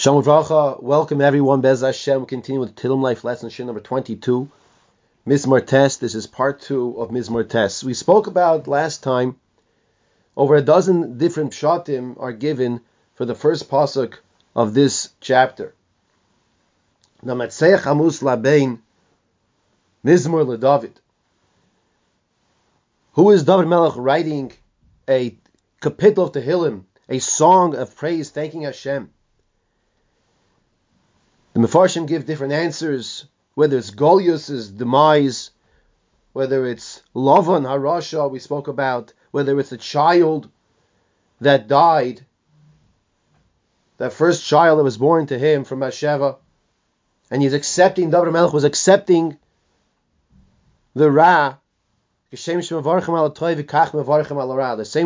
Shalom Vracha, welcome everyone. Bez Hashem, we continue with Tilim Life lesson shir number 22. Mizmor Test, this is part two of Mizmor Test. We spoke about last time, over a dozen different pshatim are given for the first pasuk of this chapter. Namatseach Amus Labein, Mizmor LeDavid. Who is David Melech writing a kapitel of Tehillim, a song of praise, thanking Hashem? The Mefarshim give different answers, whether it's Goliath's demise, whether it's Lavan Harasha we spoke about, whether it's a child that died, that first child that was born to him from Asheva, and he's accepting, David Melech was accepting the Ra, the same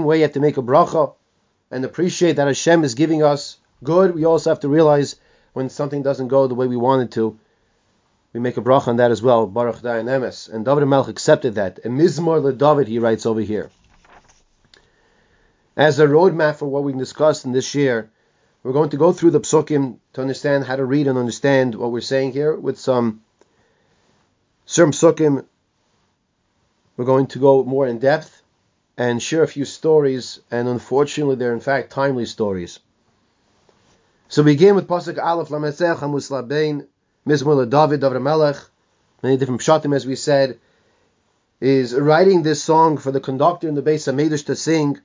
way you have to make a bracha and appreciate that Hashem is giving us good, we also have to realize when something doesn't go the way we want it to, we make a bracha on that as well. Baruch Emes. And David Melech accepted that. And Mizmor le David, he writes over here. As a roadmap for what we discussed in this year, we're going to go through the psukim to understand how to read and understand what we're saying here with some certain psukim. We're going to go more in depth and share a few stories, and unfortunately, they're in fact timely stories. So we begin with Pasuk Aleph Lamesech Hamus Labein Mizmor David David Melech. Many different pshatim, as we said, is writing this song for the conductor in the base of Medish to sing.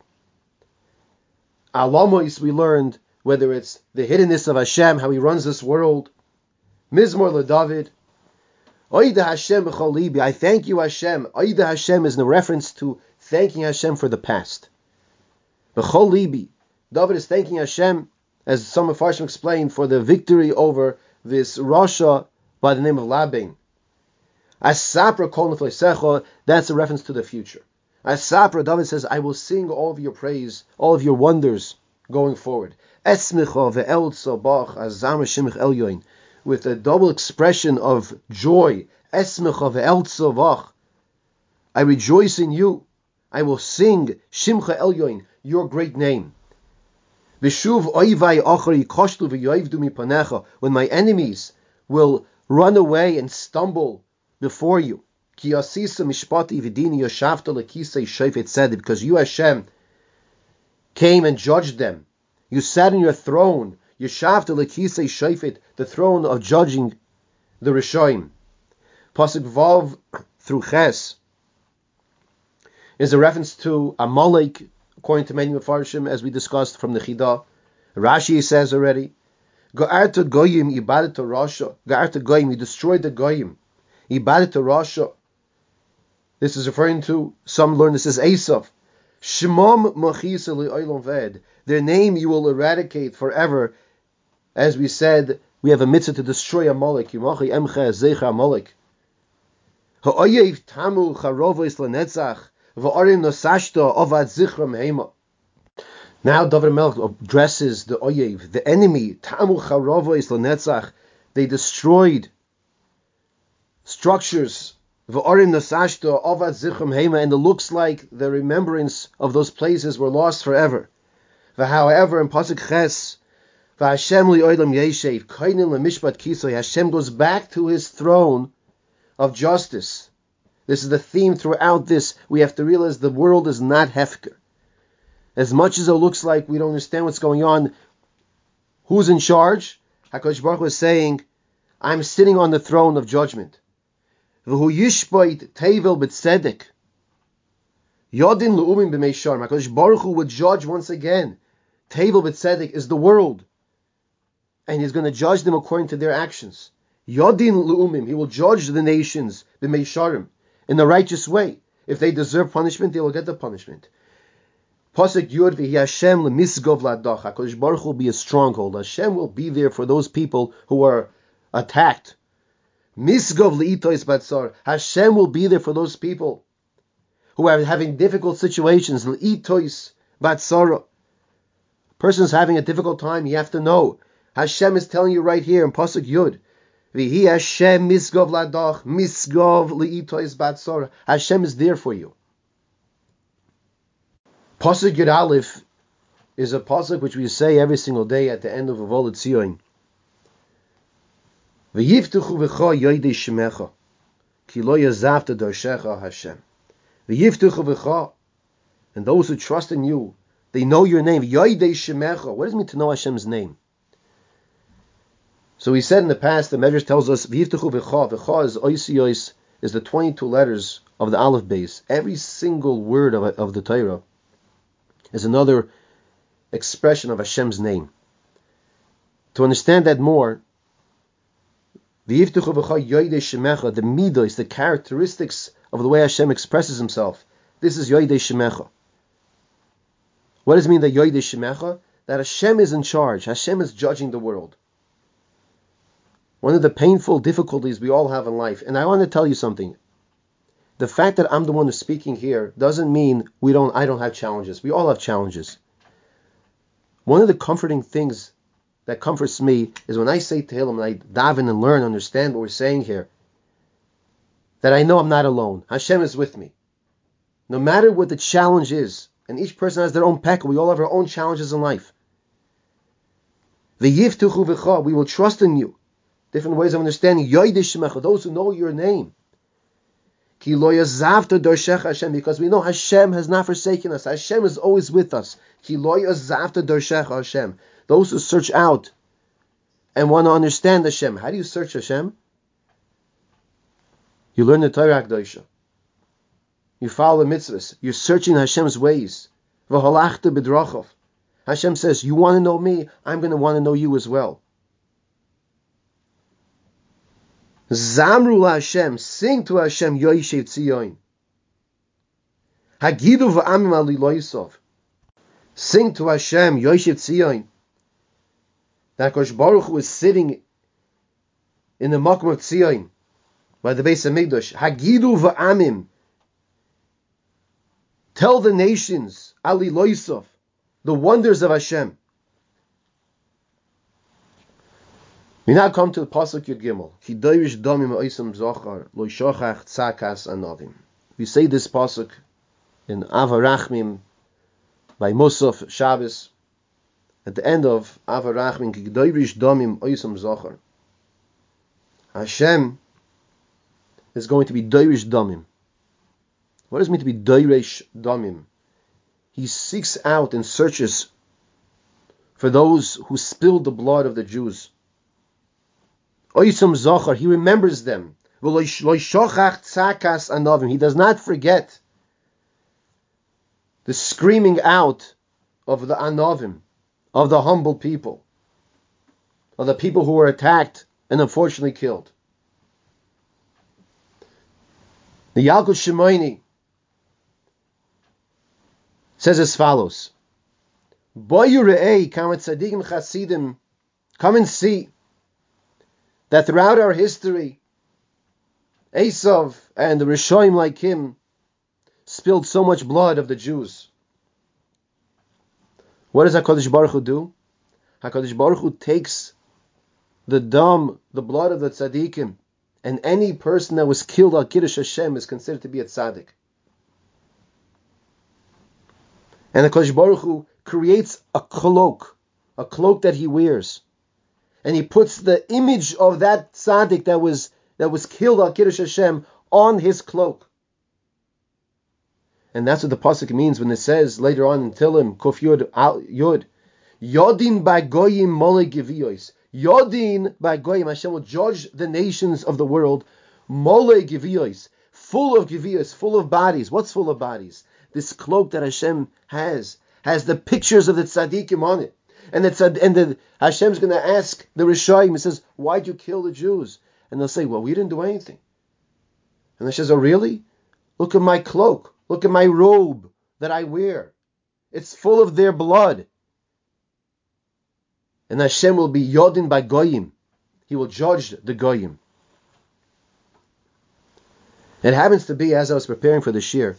Alamois we learned whether it's the hiddenness of Hashem, how He runs this world. Mizmor David. Oida Hashem b'cholibi. I thank you, Hashem. Oida Hashem is in reference to thanking Hashem for the past. B'cholibi. David is thanking Hashem as some Mefarshim explained, for the victory over this Rasha by the name of Lavan. Asapra kol that's a reference to the future. Asapra, David says, I will sing all of your praise, all of your wonders going forward. Esmicha ve'el bach azam shimich elyoin, with a double expression of joy. Esmicha ve'el bach. I rejoice in you. I will sing Shimcha Elyoin, your great name. When my enemies will run away and stumble before you. Because you Hashem came and judged them. You sat in your throne. The throne of judging the Rishoim. Pasuk Vav through Ches is a reference to Amalek according to many Mefarshim, as we discussed from the Chidah. Rashi says already, Ga'arta goyim ibadata rasha. Ga'arta goyim, he destroyed the goyim. Ibadata rasha. This is referring to, some learn this is Esav. Shemam machisa li'olam ved. Their name you will eradicate forever. As we said, we have a mitzvah to destroy Amalek. Yimachi emcha zecha Amalek. Ha'oyev tamu charovo lenetzach. Now David Melech addresses the Oyev, the enemy. Tamu Charova is Lenetzach. They destroyed structures. V'orim Nasashto Avad Zichram Hema, and it looks like the remembrance of those places were lost forever. However, in Pasuk Ches, Hashem goes back to his throne of justice. This is the theme throughout this. We have to realize the world is not Hefker. As much as it looks like we don't understand what's going on, who's in charge? HaKadosh Baruch was saying, I'm sitting on the throne of judgment. V'hu yishbait tevel b'tzedek. Yodin le'umim b'meishar. HaKadosh Baruch Hu would judge once again. Tevel b'tzedek is the world. And he's going to judge them according to their actions. Yodin le'umim. He will judge the nations b'meisharim in the righteous way. If they deserve punishment, they will get the punishment. Pasuk Yud Hashem lemisgov ladach. Baruch will be a stronghold. Hashem will be there for those people who are attacked. Misgov leitois batzar. Hashem will be there for those people who are having difficult situations. Leitois batzara. Person is having a difficult time. You have to know. Hashem is telling you right here in Pasuk Yud. V'hi Hashem misgov ladach, misgov li'itois batzora. Hashem is there for you. Pasuk Yud Aleph is a pasuk which we say every single day at the end of Avolat Tzion. V'yiftuchu v'cha yoydei shemecha, ki lo yazavta dorshecha Hashem. V'yiftuchu v'cha, and those who trust in you, they know your name. Yoydei shemecha. What does it mean to know Hashem's name? So we said in the past, the Medrash tells us, V'yiftuchu v'cha, v'cha is oisiyos, is the 22 letters of the Aleph Beis. Every single word of, of the Torah is another expression of Hashem's name. To understand that more, the the midos, the characteristics of the way Hashem expresses Himself. This is Yoidei Shemecha. What does it mean that Yoidei Shemecha? That Hashem is in charge. Hashem is judging the world. One of the painful difficulties we all have in life, and I want to tell you something. The fact that I'm the one who's speaking here doesn't mean we don't. I don't have challenges. We all have challenges. One of the comforting things that comforts me is when I say Tehillim and I daven and learn, understand what we're saying here, that I know I'm not alone. Hashem is with me. No matter what the challenge is, and each person has their own peck, we all have our own challenges in life. The yiftuchu we will trust in you different ways of understanding. Those who know your name. Ki Hashem, because we know Hashem has not forsaken us. Hashem is always with us. Ki Hashem. Those who search out and want to understand Hashem. How do you search Hashem? You learn the Torah Akdosha. You follow the mitzvahs. You're searching Hashem's ways. Hashem says, You want to know me? I'm going to want to know you as well. Zamru Hashem, sing to Hashem, Yoishev Tzion. Hagidu v'amim aliloisov. Sing to Hashem, Yoishev Tzion. That Kosh Baruch Hu sitting in the Makom of Tzion, by the base of Migdosh. Hagidu v'amim. Tell the nations, aliloisov, the wonders of Hashem. We now come to the pasuk Yud Gimel. Ki domim oisam zochar lo shochach tzakas. We say this pasuk in Avarachmim by Musaf Shabbos at the end of Avarachmim ki domim oisam zochar. Hashem is going to be doirish domim. What does it mean to be doirish domim? He seeks out and searches for those who spilled the blood of the Jews. Oisum Zochar, he remembers them. He does not forget the screaming out of the Anovim, of the humble people, of the people who were attacked and unfortunately killed. The Yalkut Shimoini says as follows: Come and see that throughout our history, Esav and the Rishoim like him spilled so much blood of the Jews. What does HaKadosh Baruch Hu do? HaKadosh Baruch Hu takes the dam, the blood of the tzaddikim, and any person that was killed al Kiddush Hashem is considered to be a tzaddik. And the Kodesh Baruch Hu creates a cloak, a cloak that he wears and he puts the image of that tzaddik that was that was killed al Kiddush Hashem on his cloak. And that's what the pasuk means when it says later on in Tilim Kuf Yud Yud Yodin by Goyim Mole Giviyos Yodin by Goyim Hashem will judge the nations of the world Mole Giviyos full of Giviyos full of bodies. What's full of bodies? This cloak that Hashem has has the pictures of the tzaddikim on it and it's a, and the Hashem's going to ask the Rishayim, he says, why'd you kill the Jews? And they'll say, well, we didn't do anything. And he says, oh, really? Look at my cloak. Look at my robe that I wear. It's full of their blood. And Hashem will be Yodin by Goyim. He will judge the Goyim. It happens to be, as I was preparing for the Shir,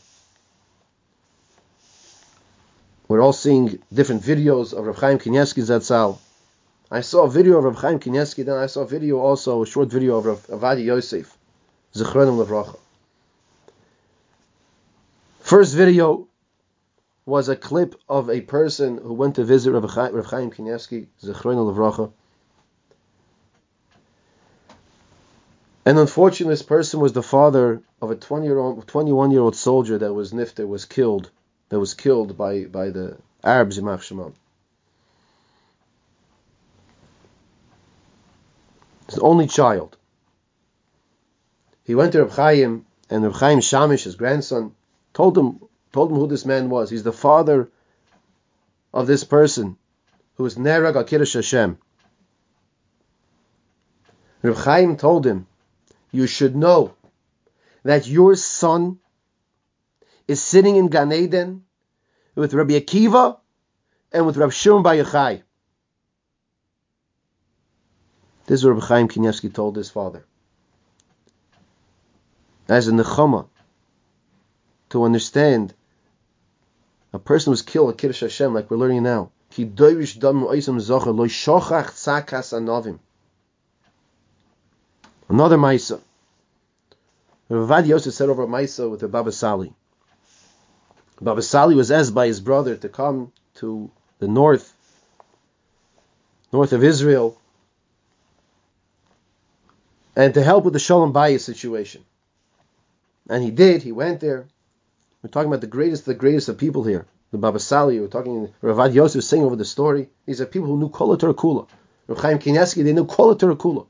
We're all seeing different videos of Rav Chaim Kanievsky Zatzal. I saw a video of Rav Chaim Kanievsky, then I saw a video also, a short video of Rav Ovadia Yosef, Zichronim Levracha. First video was a clip of a person who went to visit Rav Chaim, Rav Chaim Kanievsky, Zichronim Levracha. And unfortunately, this person was the father of a 20 year old, 21 year old soldier that was nifter, was killed, that was killed by, by the Arabs in Shimon. His only child. He went to Reb Chaim, and Reb Chaim Shamish, his grandson, told him told him who this man was. He's the father of this person who is Nerag al Kiddush Hashem. Reb Chaim told him, you should know that your son is sitting in Gan Eden with Rabbi Akiva and with Rabbi Shimon Bar Yochai. This is what Rabbi Chaim Kanievsky told his father. As a nechama, to understand a person was killed at Kiddush Hashem, like we're learning now. Another Maisa. Ravad Yosef said over Maisa with the Baba Sali. Baba Sali was asked by his brother to come to the north, north of Israel, and to help with the Shalom Bayis situation. And he did, he went there. We're talking about the greatest, the greatest of people here. The Baba Sali, we're talking, Ravad Yosef saying over the story. These are people who knew Kol Kula. Chaim Kanievsky, they knew Kol Kula.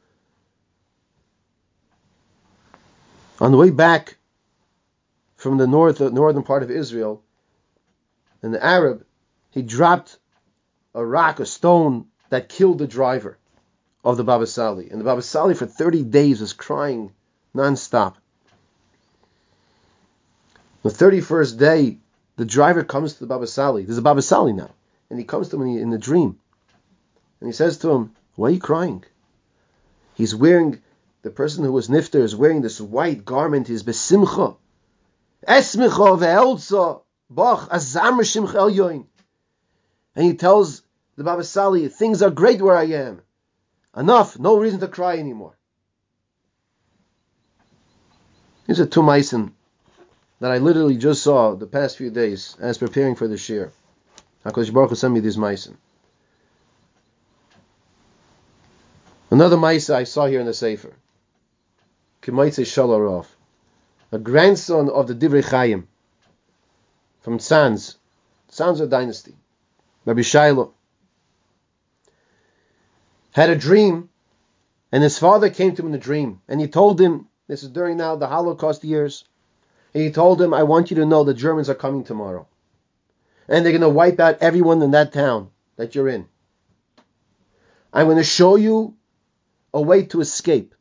On the way back from the north, the northern part of Israel, and the Arab, he dropped a rock, a stone that killed the driver of the Baba Sali. And the Baba Sali for 30 days was crying non-stop. The 31st day, the driver comes to the Baba Sali. There's a Baba Sali now. And he comes to him in the dream. And he says to him, Why are you crying? He's wearing the person who was nifter is wearing this white garment, is besimcha. Esmicha ve'elza bach azamr shimcha el yoin. And he tells the Baba Sali, things are great where I am. Enough, no reason to cry anymore. These are two maisen that I literally just saw the past few days as preparing for the shir. HaKadosh Baruch Hu sent me these maisen. Another maisa I saw here in the Sefer. Kemaitze Shalarov, a grandson of the Divrei Chaim from Tzanz, Tzanz dynasty, Rabbi Shiloh, had a dream, and his father came to him in a dream, and he told him, this is during now the Holocaust years, he told him, I want you to know the Germans are coming tomorrow. And they're going to wipe out everyone in that town that you're in. I'm going to show you a way to escape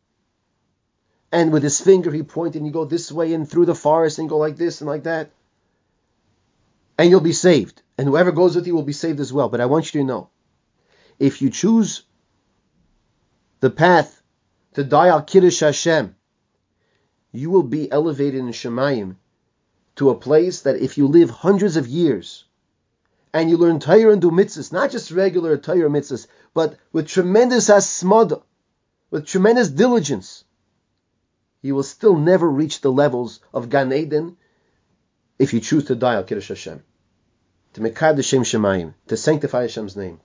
and with his finger he pointed and you go this way and through the forest and go like this and like that. And you'll be saved. And whoever goes with you will be saved as well. But I want you to know, if you choose the path to die al Kiddush Hashem, you will be elevated in Shemayim to a place that if you live hundreds of years and you learn Torah and do mitzvahs, not just regular Torah mitzvahs, but with tremendous asmada, with tremendous diligence, you will still never reach the levels of Gan Eden if you choose to die al Kiddush Hashem, to Mekad Hashem Shemayim, to sanctify Hashem's name.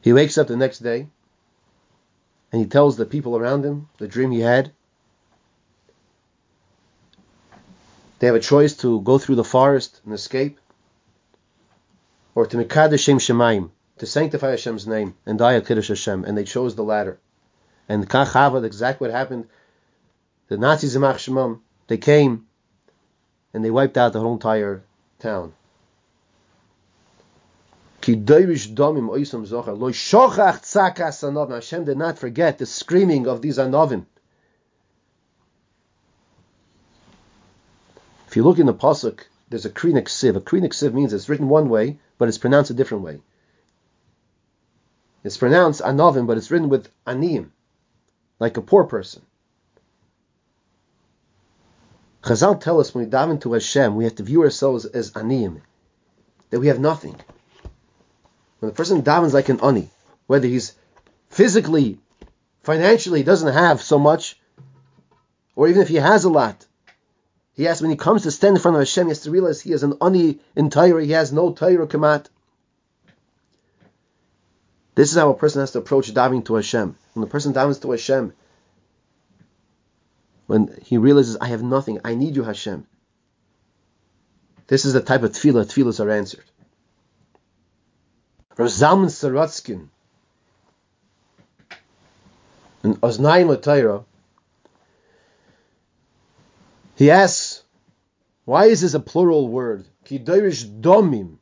He wakes up the next day and he tells the people around him the dream he had. They have a choice to go through the forest and escape, or to Mekad Hashem Shemayim, to sanctify Hashem's name and die al Kiddush Hashem, and they chose the latter. And Kachava, exactly what happened. The Nazis in Shemam, they came and they wiped out the whole entire town. Hashem did not forget the screaming of these anovim. If you look in the pasuk, there's a krinik siv. A krinik siv means it's written one way, but it's pronounced a different way. It's pronounced anovim, but it's written with anim like a poor person. Chazal tell us when we dive into Hashem, we have to view ourselves as aniyim, that we have nothing. When a person davens like an ani, whether he's physically, financially doesn't have so much, or even if he has a lot, he has when he comes to stand in front of Hashem, he has to realize he is an ani in Torah, he has no Torah kamat. This is how a person has to approach diving to Hashem. When the person dives to Hashem, when he realizes, I have nothing, I need you, Hashem. This is the type of tefillah, tefillahs are answered. Rav Zalman Sorotzkin, in Oznayim Latayra, he asks, why is this a plural word? Ki domim.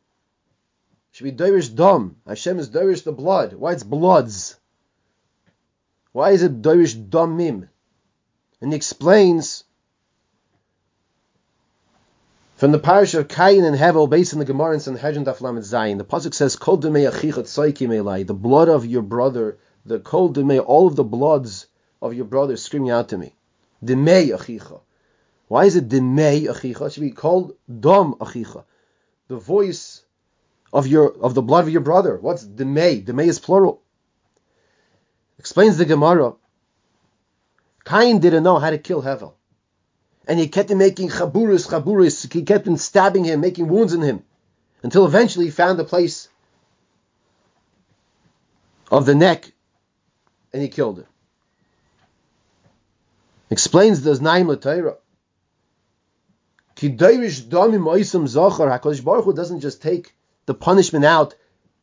Should be doirish dom. Hashem is doirish the blood. Why it's bloods? Why is it doirish domim? And he explains from the parish of Cain and Hevel, based on the Gemara in Sanhedrin Daflamet Zayin, the pasuk says, "Kol the blood of your brother, the kol demei, all of the bloods of your brother screaming out to me. Demei achicha. Why is it demei achicha? It should be called dom achicha. The voice of your of the blood of your brother. What's demei? Demei is plural. Explains the Gemara. Cain didn't know how to kill Hevel and he kept on making chaburis, chaburis. He kept on stabbing him, making wounds in him, until eventually he found the place of the neck, and he killed him. Explains the Znaim Latayra. HaKadosh Baruch Hu doesn't just take the punishment out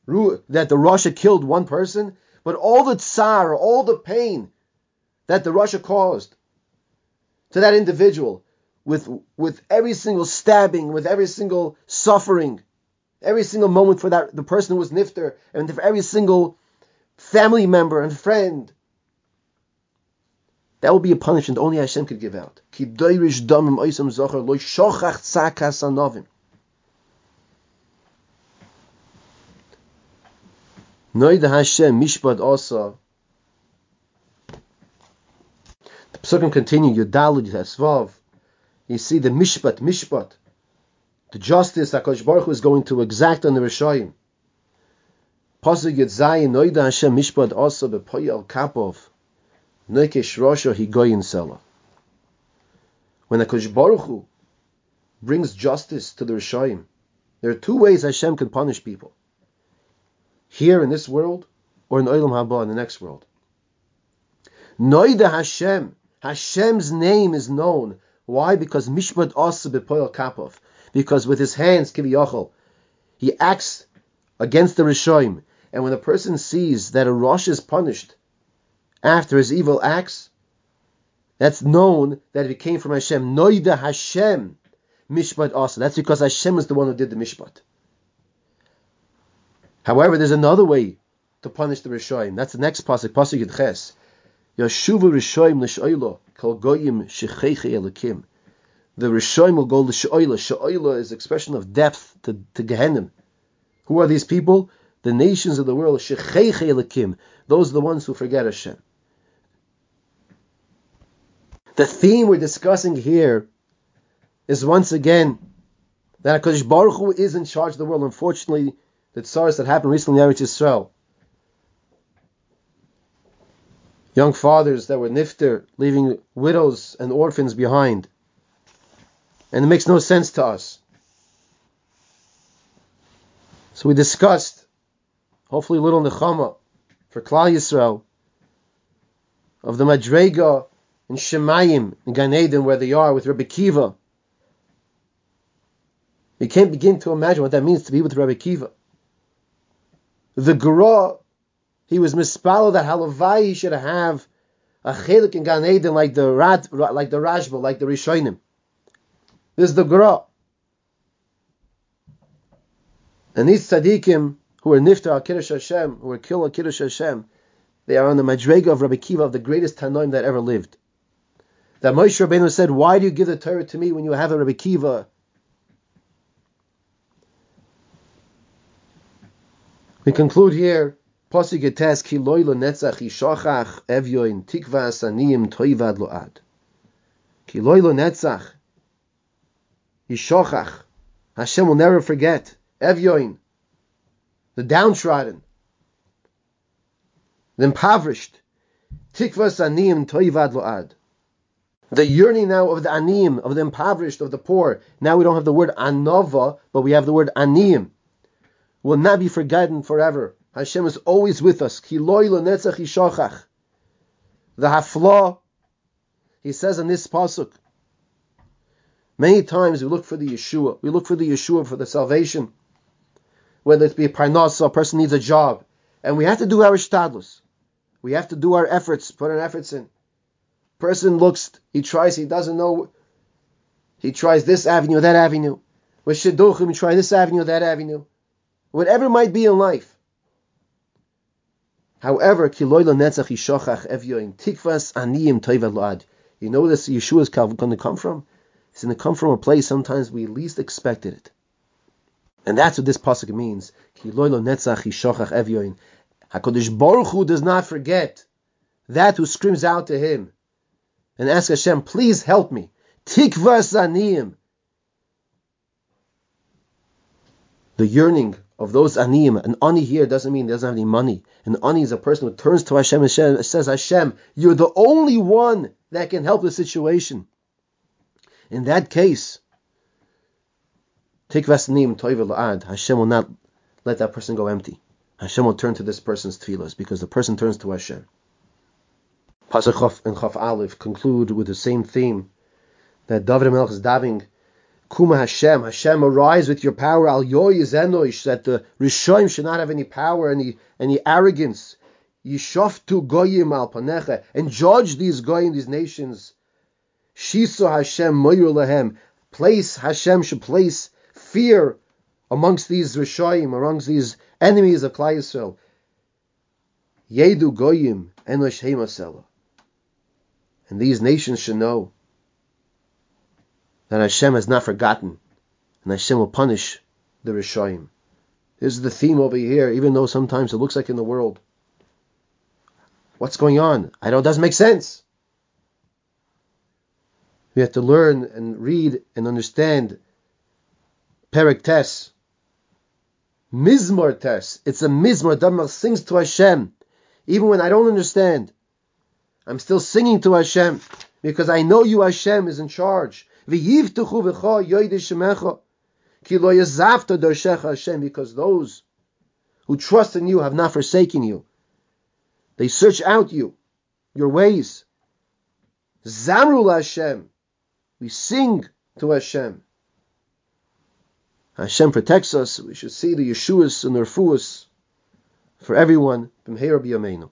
that the Rasha killed one person, but all the tsar, all the pain that the Rasha caused to that individual with, with every single stabbing, with every single suffering, every single moment for that the person who was nifter, and for every single family member and friend. That will be a punishment only Hashem could give out. Noida Hashem mishpat also Psukim continue, Yudalud Yasvav. You see the Mishpat, Mishpat, the justice that Kosh Baruch Hu is going to exact on the Rishayim. Pasuk Yudzayin, Noida Hashem Mishpat also bepoyel kapov, Nekesh Rosha Higoyin Sela. When the Kosh Baruch Hu brings justice to the Rishayim, there are two ways Hashem can punish people. Here in this world, or in Olam Haba in the next world. Noida Hashem, Hashem's name is known. Why? Because Mishpat Asa Bepoel Kapov. Because with his hands, Kiviyachol, he acts against the Rishoim. And when a person sees that a Rosh is punished after his evil acts, that's known that it came from Hashem. Noida Hashem Mishpat Asa. That's because Hashem is the one who did the Mishpat. However, there's another way to punish the Rishoim. That's the next pasuk, pasuk Yudches. Yashuva Rishoim L'Shoilo Kol Goyim Shecheche Elikim. The Rishoim will go L'Shoila. Shoila is expression of depth to, to Gehenim. Who are these people? The nations of the world. Shecheche Elikim. Those are the ones who forget Hashem. The theme we're discussing here is once again that HaKadosh Baruch Hu is in charge of the world. Unfortunately, the tsaris that happened recently in Eretz Yisrael young fathers that were nifter, leaving widows and orphans behind. And it makes no sense to us. So we discussed, hopefully little nechama, for Klal Yisrael, of the Madrega in Shemayim, in Gan Eden, where they are with Rabbi Akiva. We can't begin to imagine what that means to be with Rabbi Akiva. The Gra he was mispalo that halavai he should have a chelik in Gan Eden like the Rat, like the Rashba, like the Rishonim. This is the Gra. And these tzaddikim who are nifta al Kiddush Hashem, who are killed al Kiddush Hashem, they are on the madrega of Rabbi Akiva of the greatest Tanoim that ever lived. That Moshe Rabbeinu said, "Why do you give the Torah to me when you have a Rabbi Akiva?" We conclude here Pasuk Getes ki loy lo evyoin tikva asaniyim toivad lo ad. Ki loy lo. Hashem will never forget evyoin, the downtrodden, the impoverished. Tikva asaniyim toivad lo ad. The yearning now of the anim, of the impoverished, of the poor. Now we don't have the word anova, but we have the word anim. Will not be forgotten forever Hashem is always with us. The hafla, he says in this pasuk. Many times we look for the Yeshua. We look for the Yeshua for the salvation. Whether it be a parnasa, a person needs a job. And we have to do our shtadlus. We have to do our efforts, put our efforts in. Person looks, he tries, he doesn't know. He tries this avenue, that avenue. With shidduchim, he tries this avenue, that avenue. Whatever might be in life. However, kiloy netzach yishochach evyoin tikvas aniyim toivad You know this Yeshua is going to come from? It's going to come from a place sometimes we least expected it. And that's what this pasuk means. Kiloy netzach yishochach evyoin. Hakadosh Baruch Hu does not forget that who screams out to him and asks Hashem, "Please help me." Tikvas aniyim. The yearning of those aniyim. An ani here doesn't mean he doesn't have any money. An ani is a person who turns to Hashem and says, Hashem, you're the only one that can help the situation. In that case, tikvas aniyim toivel ad. Hashem will not let that person go empty. Hashem will turn to this person's tefillas because the person turns to Hashem. Pasuk and Chaf Aleph conclude with the same theme that David Melech is davening Kuma Hashem, Hashem, arise with your power, Al Yoy Enosh, that the Rishoim should not have any power, any any arrogance. Yishoftu Goyim al Panecha, and judge these Goyim, these nations. Shiso Hashem Moyer Lehem, place Hashem should place fear amongst these Rishoim, amongst these enemies of Klal Yisrael. Yedu Goyim Enosh Heimasela. And these nations should know that Hashem has not forgotten, and Hashem will punish the Rishoim. This is the theme over here, even though sometimes it looks like in the world. What's going on? I know it doesn't make sense. We have to learn and read and understand Perik Tes. Mizmor Tes. It's a Mizmor. Damar sings to Hashem. Even when I don't understand, I'm still singing to Hashem because I know you, Hashem, is in charge. V'yivtuchu v'cha yoyde shemecha. Ki lo yazavta dorshecha Hashem, because those who trust in you have not forsaken you. They search out you, your ways. Zamru Hashem. We sing to Hashem. Hashem protects us. We should see the Yeshuas and the Refuas for everyone. B'mheir b'yameinu.